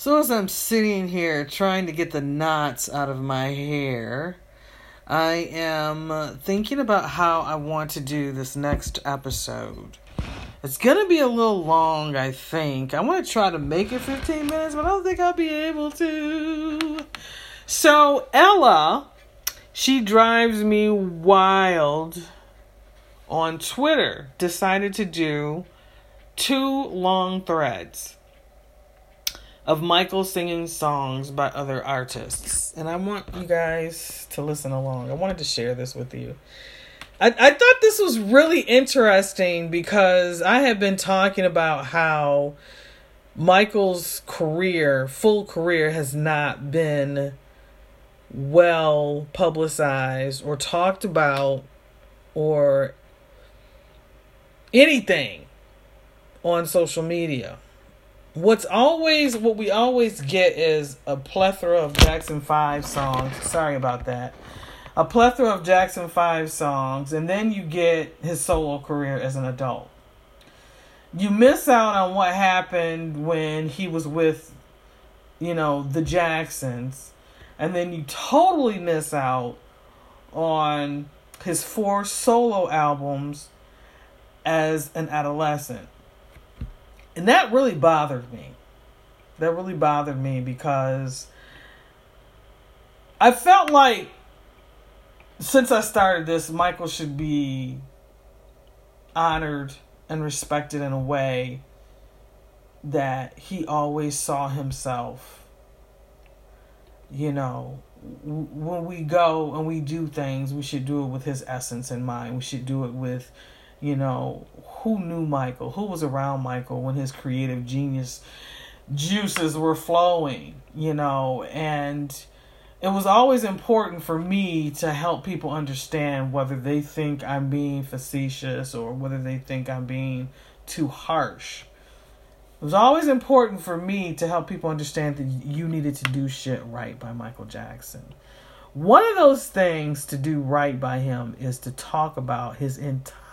So, as I'm sitting here trying to get the knots out of my hair, I am thinking about how I want to do this next episode. It's gonna be a little long, I think. I want to try to make it 15 minutes, but I don't think I'll be able to. So, Ella, she drives me wild on Twitter, decided to do two long threads of Michael singing songs by other artists. And I want you guys to listen along. I wanted to share this with you. I, I thought this was really interesting because I have been talking about how Michael's career, full career, has not been well publicized or talked about or anything on social media. What's always what we always get is a plethora of Jackson 5 songs. Sorry about that a plethora of Jackson 5 songs, and then you get his solo career as an adult. You miss out on what happened when he was with, you know, the Jacksons, and then you totally miss out on his four solo albums as an adolescent. And that really bothered me. That really bothered me because I felt like since I started this, Michael should be honored and respected in a way that he always saw himself. You know, when we go and we do things, we should do it with his essence in mind. We should do it with, you know, who knew Michael? Who was around Michael when his creative genius juices were flowing, you know, and it was always important for me to help people understand whether they think I'm being facetious or whether they think I'm being too harsh. It was always important for me to help people understand that you needed to do shit right by Michael Jackson. One of those things to do right by him is to talk about his entire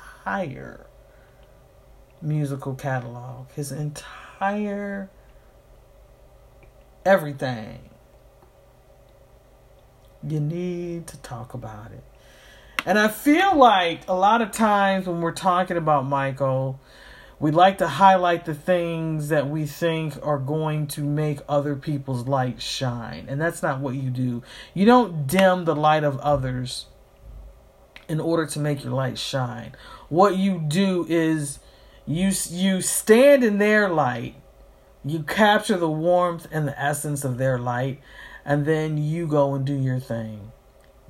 musical catalog, his entire everything you need to talk about it. And I feel like a lot of times when we're talking about Michael, we like to highlight the things that we think are going to make other people's light shine. And that's not what you do. You don't dim the light of others in order to make your light shine. What you do is you you stand in their light. You capture the warmth and the essence of their light and then you go and do your thing.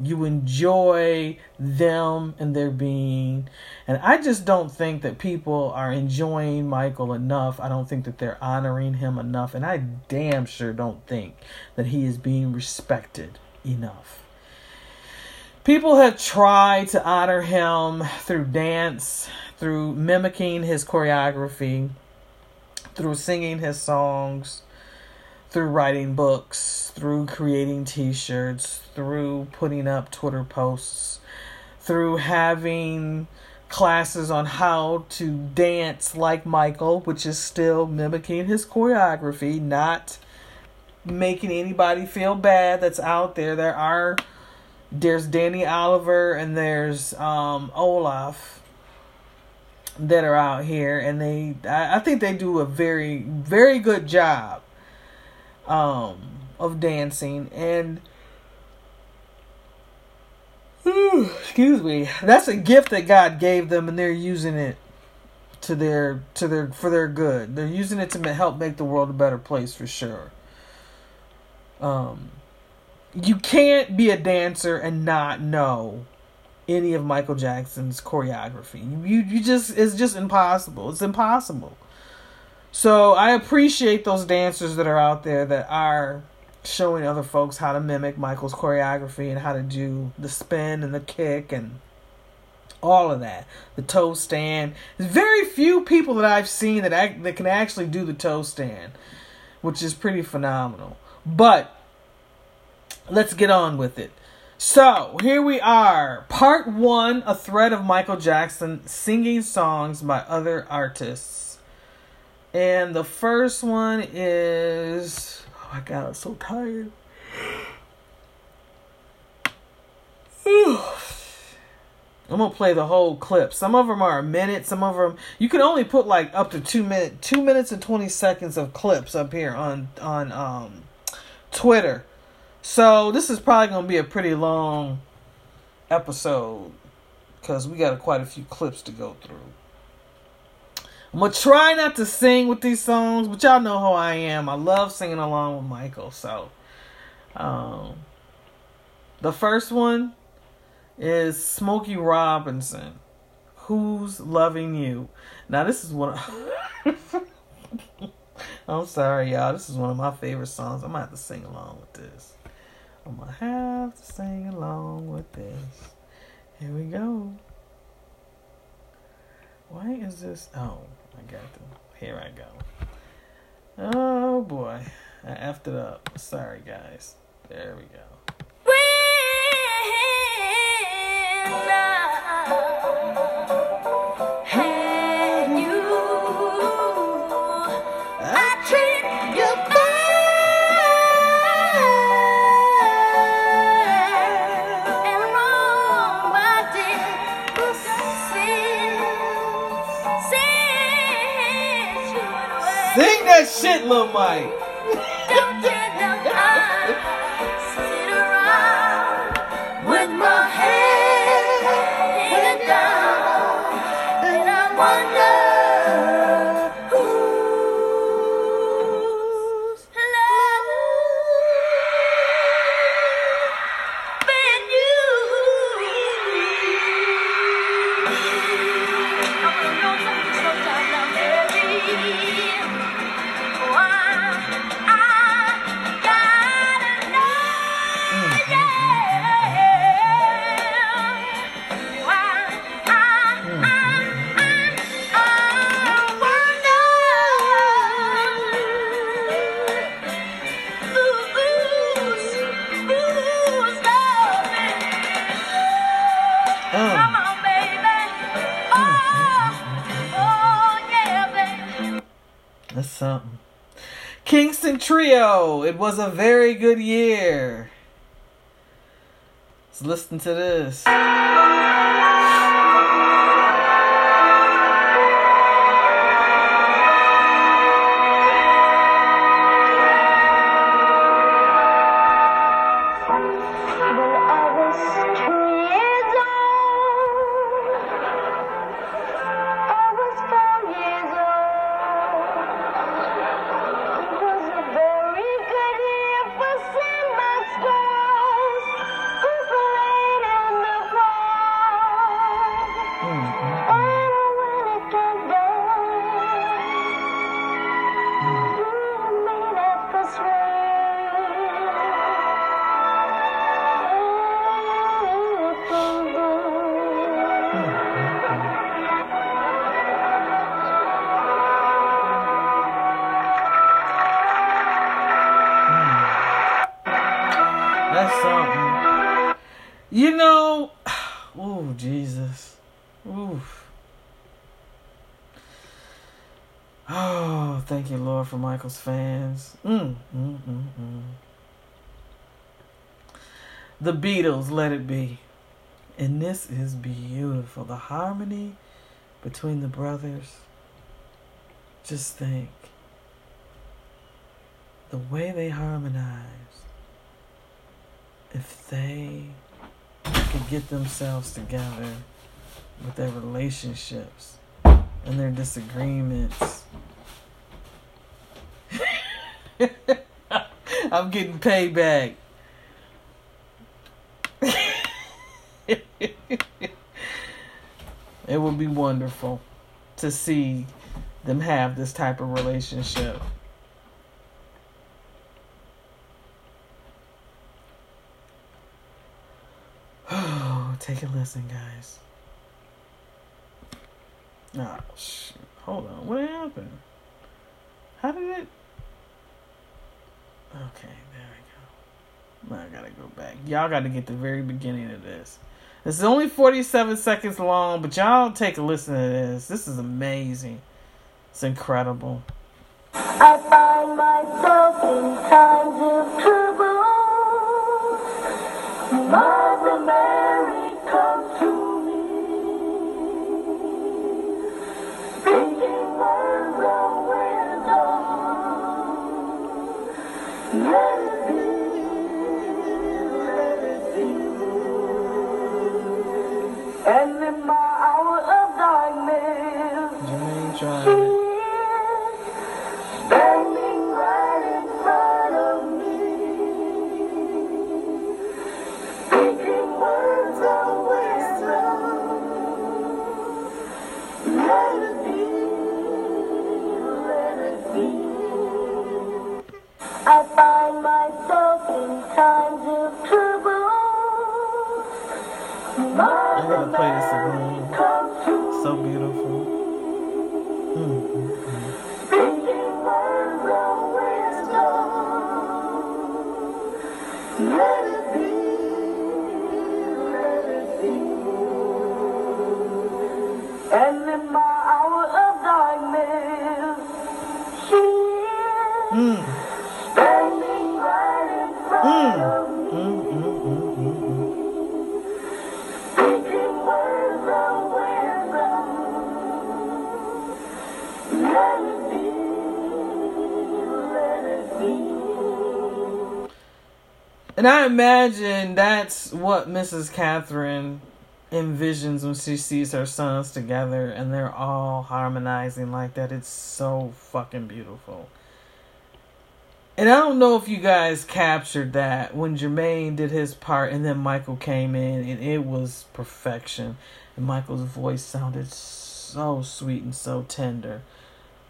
You enjoy them and their being. And I just don't think that people are enjoying Michael enough. I don't think that they're honoring him enough. And I damn sure don't think that he is being respected enough. People have tried to honor him through dance, through mimicking his choreography, through singing his songs, through writing books, through creating t shirts, through putting up Twitter posts, through having classes on how to dance like Michael, which is still mimicking his choreography, not making anybody feel bad that's out there. There are there's Danny Oliver and there's um Olaf that are out here and they I, I think they do a very very good job um, of dancing and excuse me that's a gift that god gave them and they're using it to their to their for their good. They're using it to help make the world a better place for sure. Um you can't be a dancer and not know any of michael jackson's choreography you you just it's just impossible it's impossible so I appreciate those dancers that are out there that are showing other folks how to mimic Michael's choreography and how to do the spin and the kick and all of that. The toe stand. There's very few people that I've seen that act, that can actually do the toe stand, which is pretty phenomenal. But let's get on with it. So here we are, part one: a thread of Michael Jackson singing songs by other artists. And the first one is Oh my god, I'm so tired. I'm gonna play the whole clip. Some of them are a minute. Some of them you can only put like up to two minute, two minutes and twenty seconds of clips up here on on um, Twitter. So this is probably gonna be a pretty long episode because we got quite a few clips to go through. I'm gonna try not to sing with these songs, but y'all know how I am. I love singing along with Michael. So, um, the first one is Smokey Robinson. Who's loving you? Now this is one. I'm sorry, y'all. This is one of my favorite songs. I'm gonna have to sing along with this. I'm gonna have to sing along with this. Here we go. Why is this? Oh, I got them. Here I go. Oh boy, I effed it up. Sorry, guys. There we go. Sing that shit, Lil Mike. Trio. It was a very good year. Let's listen to this. For Michael's fans. Mm, mm, mm, mm. The Beatles, let it be. And this is beautiful. The harmony between the brothers. Just think. The way they harmonize. If they could get themselves together with their relationships and their disagreements. I'm getting payback. it would be wonderful to see them have this type of relationship. Take a listen, guys. Ah, oh, shoot. Hold on. What happened? How did it? Okay, there we go. Now I gotta go back. Y'all gotta get the very beginning of this. It's only 47 seconds long, but y'all take a listen to this. This is amazing. It's incredible. I find myself in times of trouble. And I imagine that's what Mrs. Catherine envisions when she sees her sons together and they're all harmonizing like that. It's so fucking beautiful. And I don't know if you guys captured that when Jermaine did his part and then Michael came in and it was perfection. And Michael's voice sounded so sweet and so tender.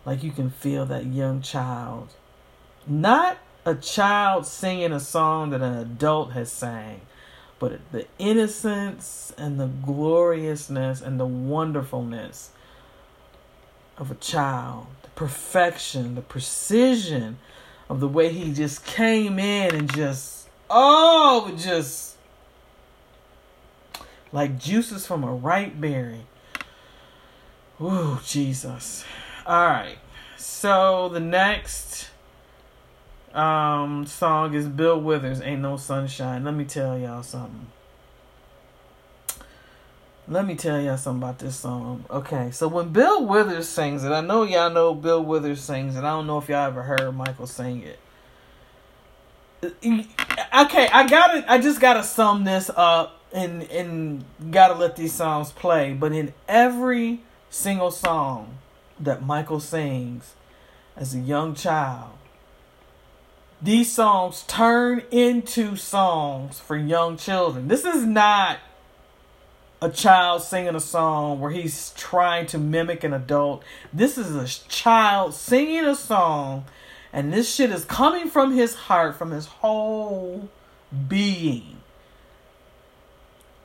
Like you can feel that young child. Not a child singing a song that an adult has sang, but the innocence and the gloriousness and the wonderfulness of a child, the perfection, the precision of the way he just came in and just, oh, just like juices from a ripe berry. Ooh, Jesus. All right. So the next um song is Bill Withers Ain't No Sunshine. Let me tell y'all something. Let me tell y'all something about this song. Okay, so when Bill Withers sings it, I know y'all know Bill Withers sings it. I don't know if y'all ever heard Michael sing it. Okay, I gotta I just gotta sum this up and and gotta let these songs play. But in every single song that Michael sings as a young child, these songs turn into songs for young children. This is not a child singing a song where he's trying to mimic an adult. This is a child singing a song, and this shit is coming from his heart, from his whole being.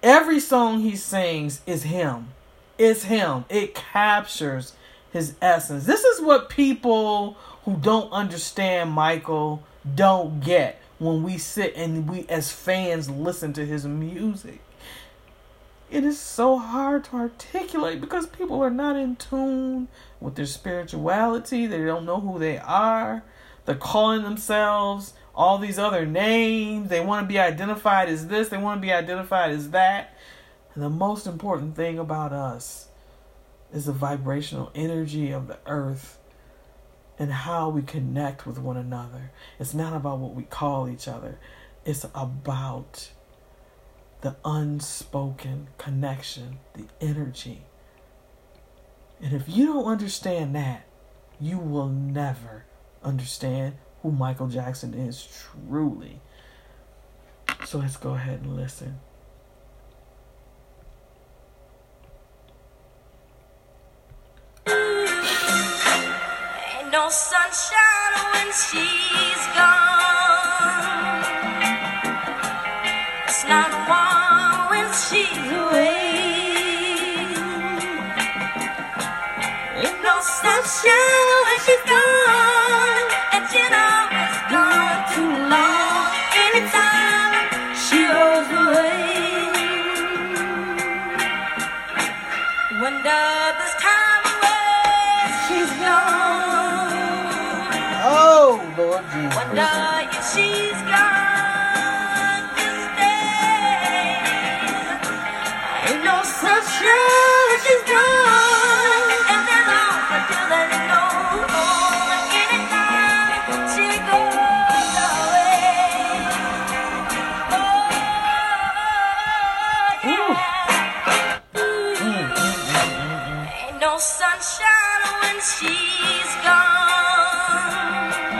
Every song he sings is him. It's him. It captures his essence. This is what people who don't understand Michael don't get when we sit and we as fans listen to his music. It is so hard to articulate because people are not in tune with their spirituality. They don't know who they are. They're calling themselves all these other names. They want to be identified as this, they want to be identified as that. And the most important thing about us is the vibrational energy of the earth and how we connect with one another. It's not about what we call each other, it's about the unspoken connection, the energy. And if you don't understand that, you will never understand who Michael Jackson is truly. So let's go ahead and listen. Sunshine when she's away No step shall if she's gone.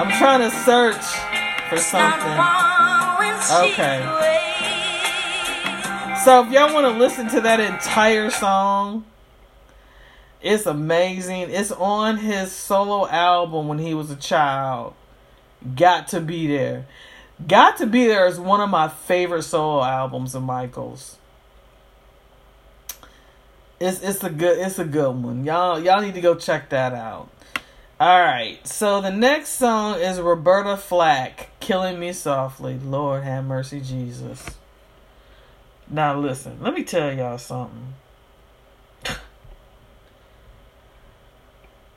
I'm trying to search for something. Okay. So if y'all want to listen to that entire song, it's amazing. It's on his solo album when he was a child. Got to be there. Got to be there is one of my favorite solo albums of Michael's. It's it's a good it's a good one. Y'all y'all need to go check that out. All right. So the next song is Roberta Flack, "Killing Me Softly." Lord have mercy, Jesus. Now listen, let me tell y'all something.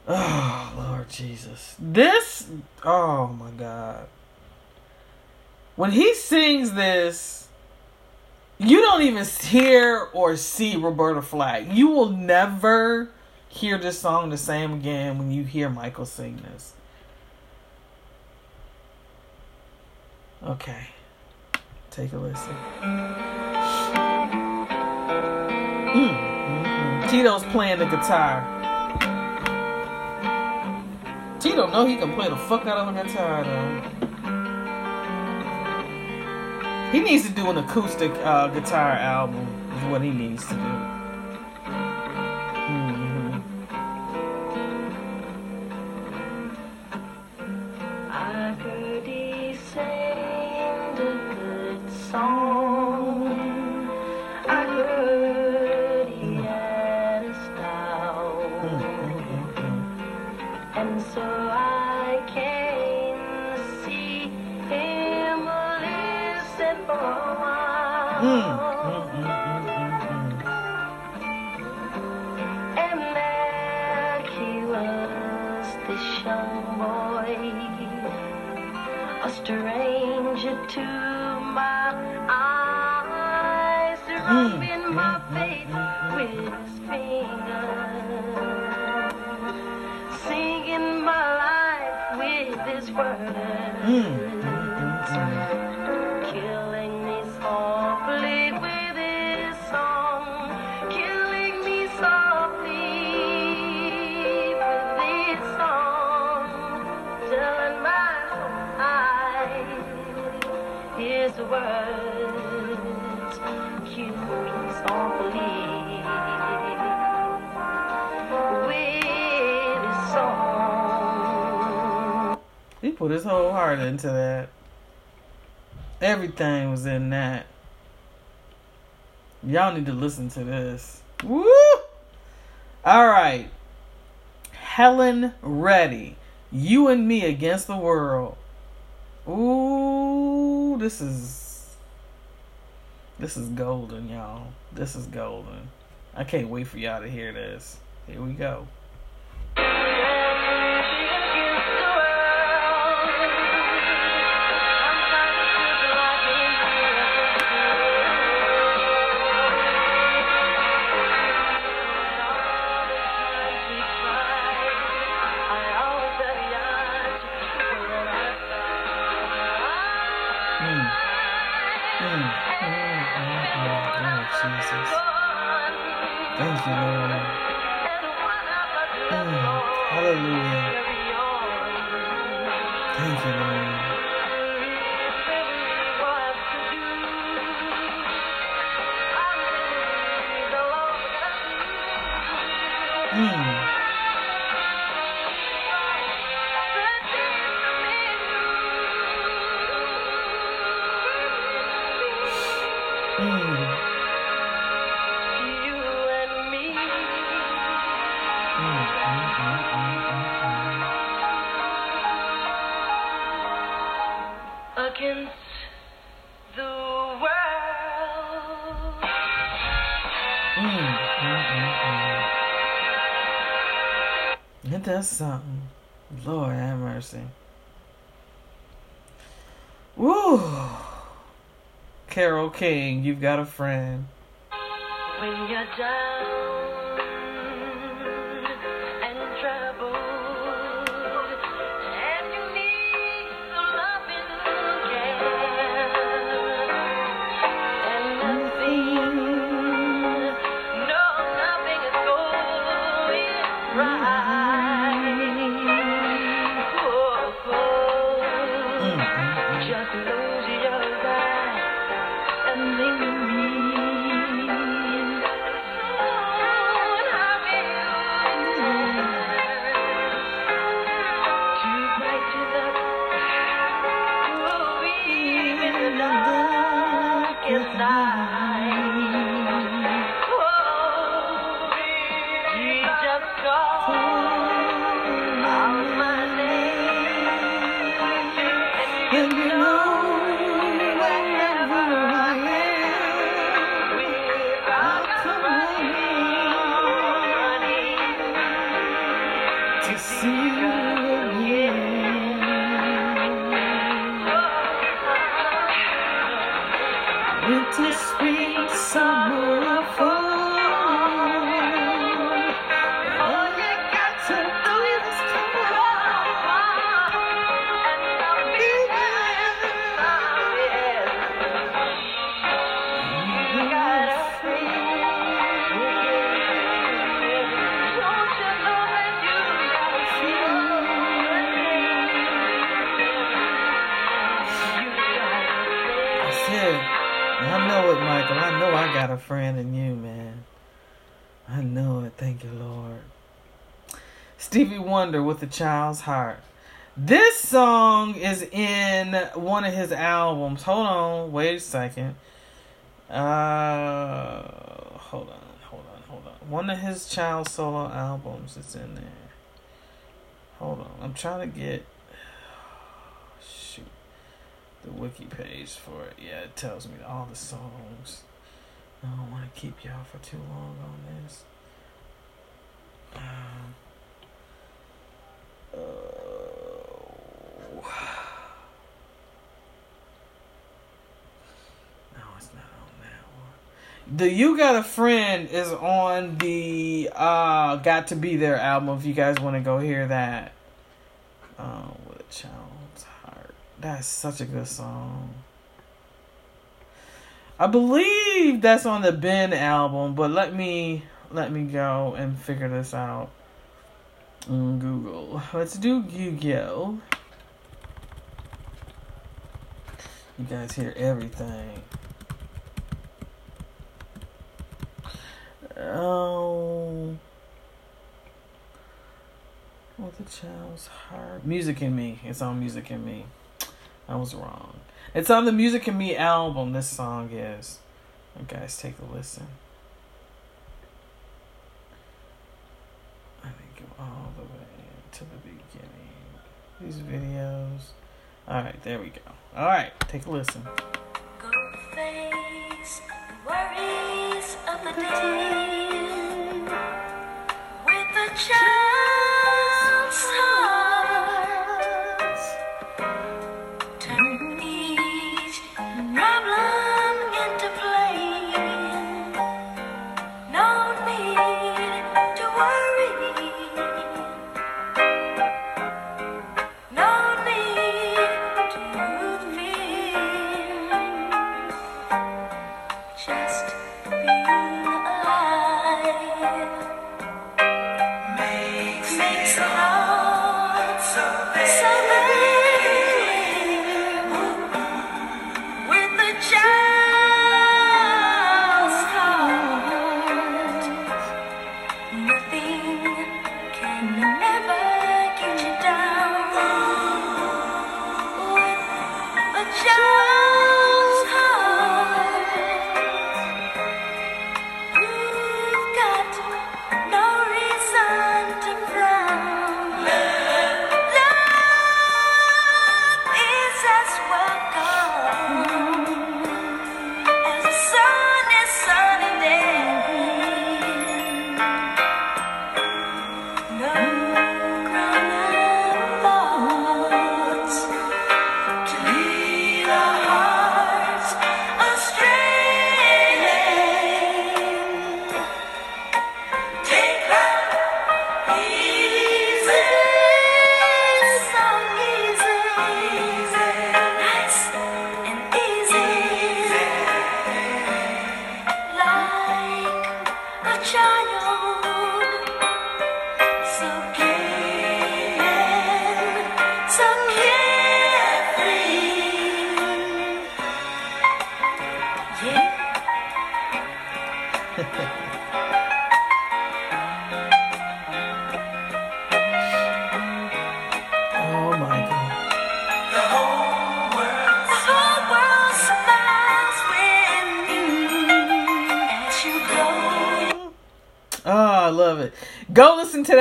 oh Lord Jesus, this. Oh my God. When he sings this, you don't even hear or see Roberta Flack. You will never hear this song the same again when you hear Michael sing this. Okay. Take a listen. Mm, mm, mm. Tito's playing the guitar. Tito know he can play the fuck out of a guitar though. He needs to do an acoustic uh, guitar album. Is what he needs to do. Put his whole heart into that. Everything was in that. Y'all need to listen to this. Woo! All right. Helen Reddy. You and me against the world. Ooh, this is this is golden, y'all. This is golden. I can't wait for y'all to hear this. Here we go. Jesus. Thank you, Lord. Mm. Hallelujah. Thank you, Lord. Ain't that something? Lord have mercy. Woo! Carole King, you've got a friend. When you're down Wonder with a child's heart. This song is in one of his albums. Hold on, wait a second. Uh, hold on, hold on, hold on. One of his child solo albums is in there. Hold on, I'm trying to get. Shoot, the wiki page for it. Yeah, it tells me all the songs. I don't want to keep y'all for too long on this. Um, oh. No, it's not on that one. The You Got a Friend is on the uh Got to Be There album if you guys want to go hear that. Um, with a child's heart. That's such a good song. I believe that's on the Ben album, but let me let me go and figure this out Google. Let's do Google. You guys hear everything. Oh. With a child's heart. Music in Me. It's on Music in Me. I was wrong. It's on the Music in Me album, this song is. You guys take a listen. Let me go all the way to the beginning. These videos. Alright, there we go. Alright, take a listen. Go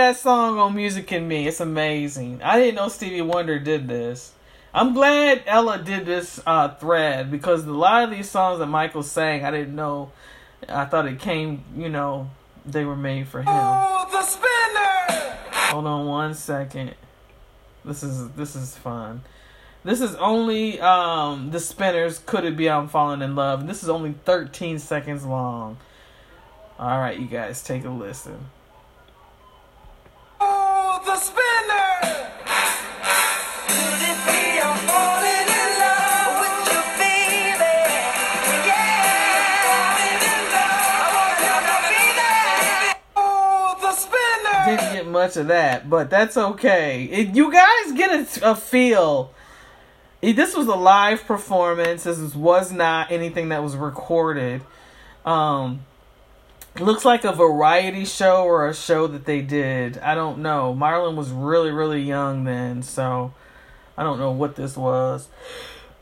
that song on Music and Me. It's amazing. I didn't know Stevie Wonder did this. I'm glad Ella did this uh, thread because a lot of these songs that Michael sang, I didn't know. I thought it came, you know, they were made for him. Oh, the spinner! Hold on one second. This is this is fun. This is only um the spinners could it be I'm falling in love. And this is only 13 seconds long. All right, you guys take a listen. Much of that, but that's okay. It, you guys get a, a feel. It- this was a live performance. This was not anything that was recorded. Um, looks like a variety show or a show that they did. I don't know. Marlon was really, really young then, so I don't know what this was.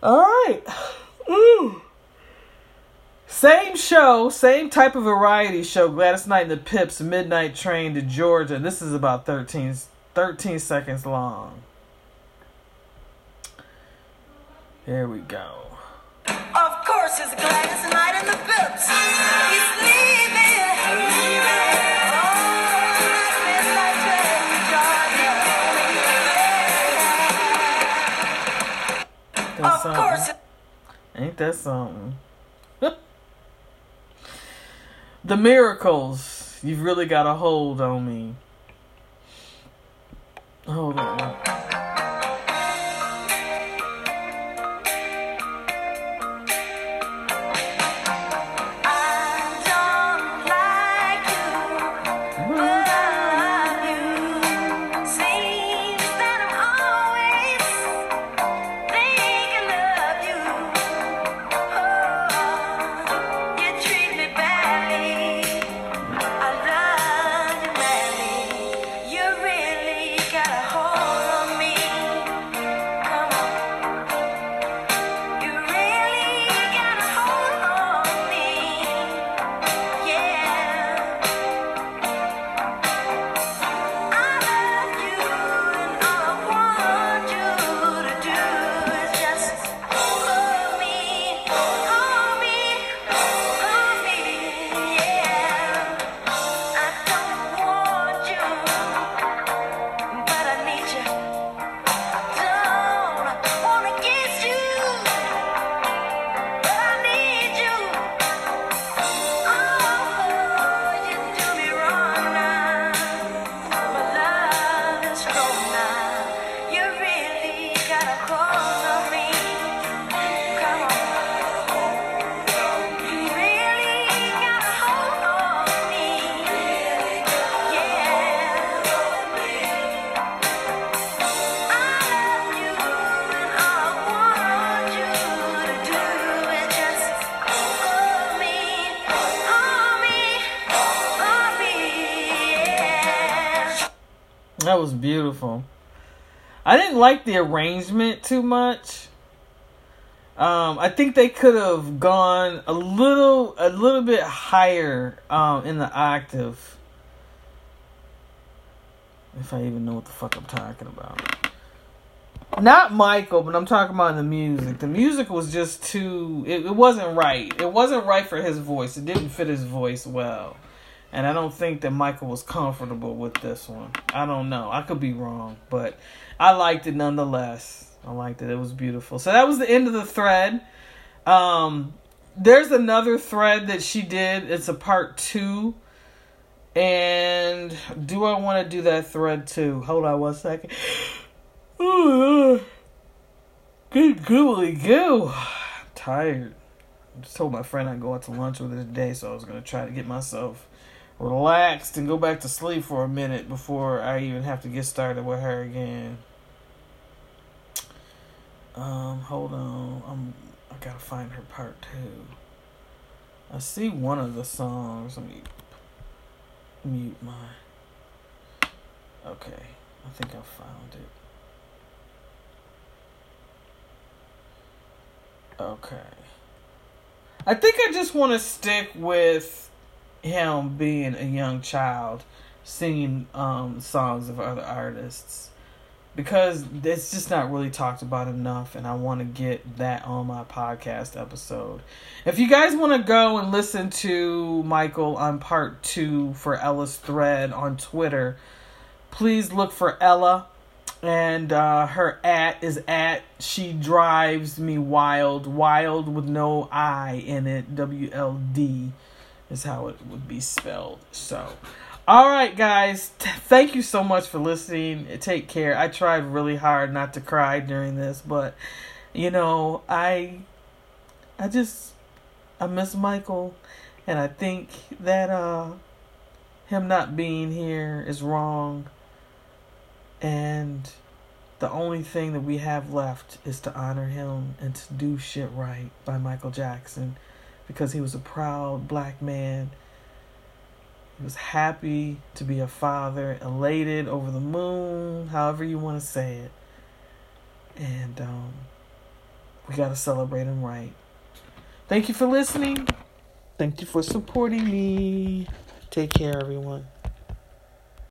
All right. Ooh. Same show, same type of variety show. Gladys Knight and the Pips, Midnight Train to Georgia. This is about 13, 13 seconds long. Here we go. Of course, it's Gladys Knight and the Pips. He's leaving. Oh, train to Georgia. Of course, Ain't that something? The miracles. You've really got a hold on me. Hold on. That was beautiful. I didn't like the arrangement too much. Um, I think they could have gone a little, a little bit higher um, in the octave. If I even know what the fuck I'm talking about. Not Michael, but I'm talking about the music. The music was just too. It, it wasn't right. It wasn't right for his voice. It didn't fit his voice well. And I don't think that Michael was comfortable with this one. I don't know. I could be wrong, but I liked it nonetheless. I liked it. It was beautiful. So that was the end of the thread. Um, there's another thread that she did. It's a part two. And do I want to do that thread too? Hold on one second. Oh, good googly goo. I'm tired. I just told my friend I'd go out to lunch with her today, so I was gonna try to get myself relaxed and go back to sleep for a minute before I even have to get started with her again. Um, hold on. I'm I gotta find her part two. I see one of the songs. Let me mute my Okay. I think I found it. Okay. I think I just want to stick with him being a young child singing um, songs of other artists. Because it's just not really talked about enough and I want to get that on my podcast episode. If you guys want to go and listen to Michael on part 2 for Ella's thread on Twitter, please look for Ella. And uh, her at is at she drives me wild wild with no i in it w-l-d is how it would be spelled. So all right guys. T- thank you so much for listening. Take care. I tried really hard not to cry during this but you know i i just i miss michael and i think that uh him not being here is wrong. And the only thing that we have left is to honor him and to do shit right by Michael Jackson because he was a proud black man. He was happy to be a father, elated over the moon, however you want to say it. And um, we got to celebrate him right. Thank you for listening. Thank you for supporting me. Take care, everyone.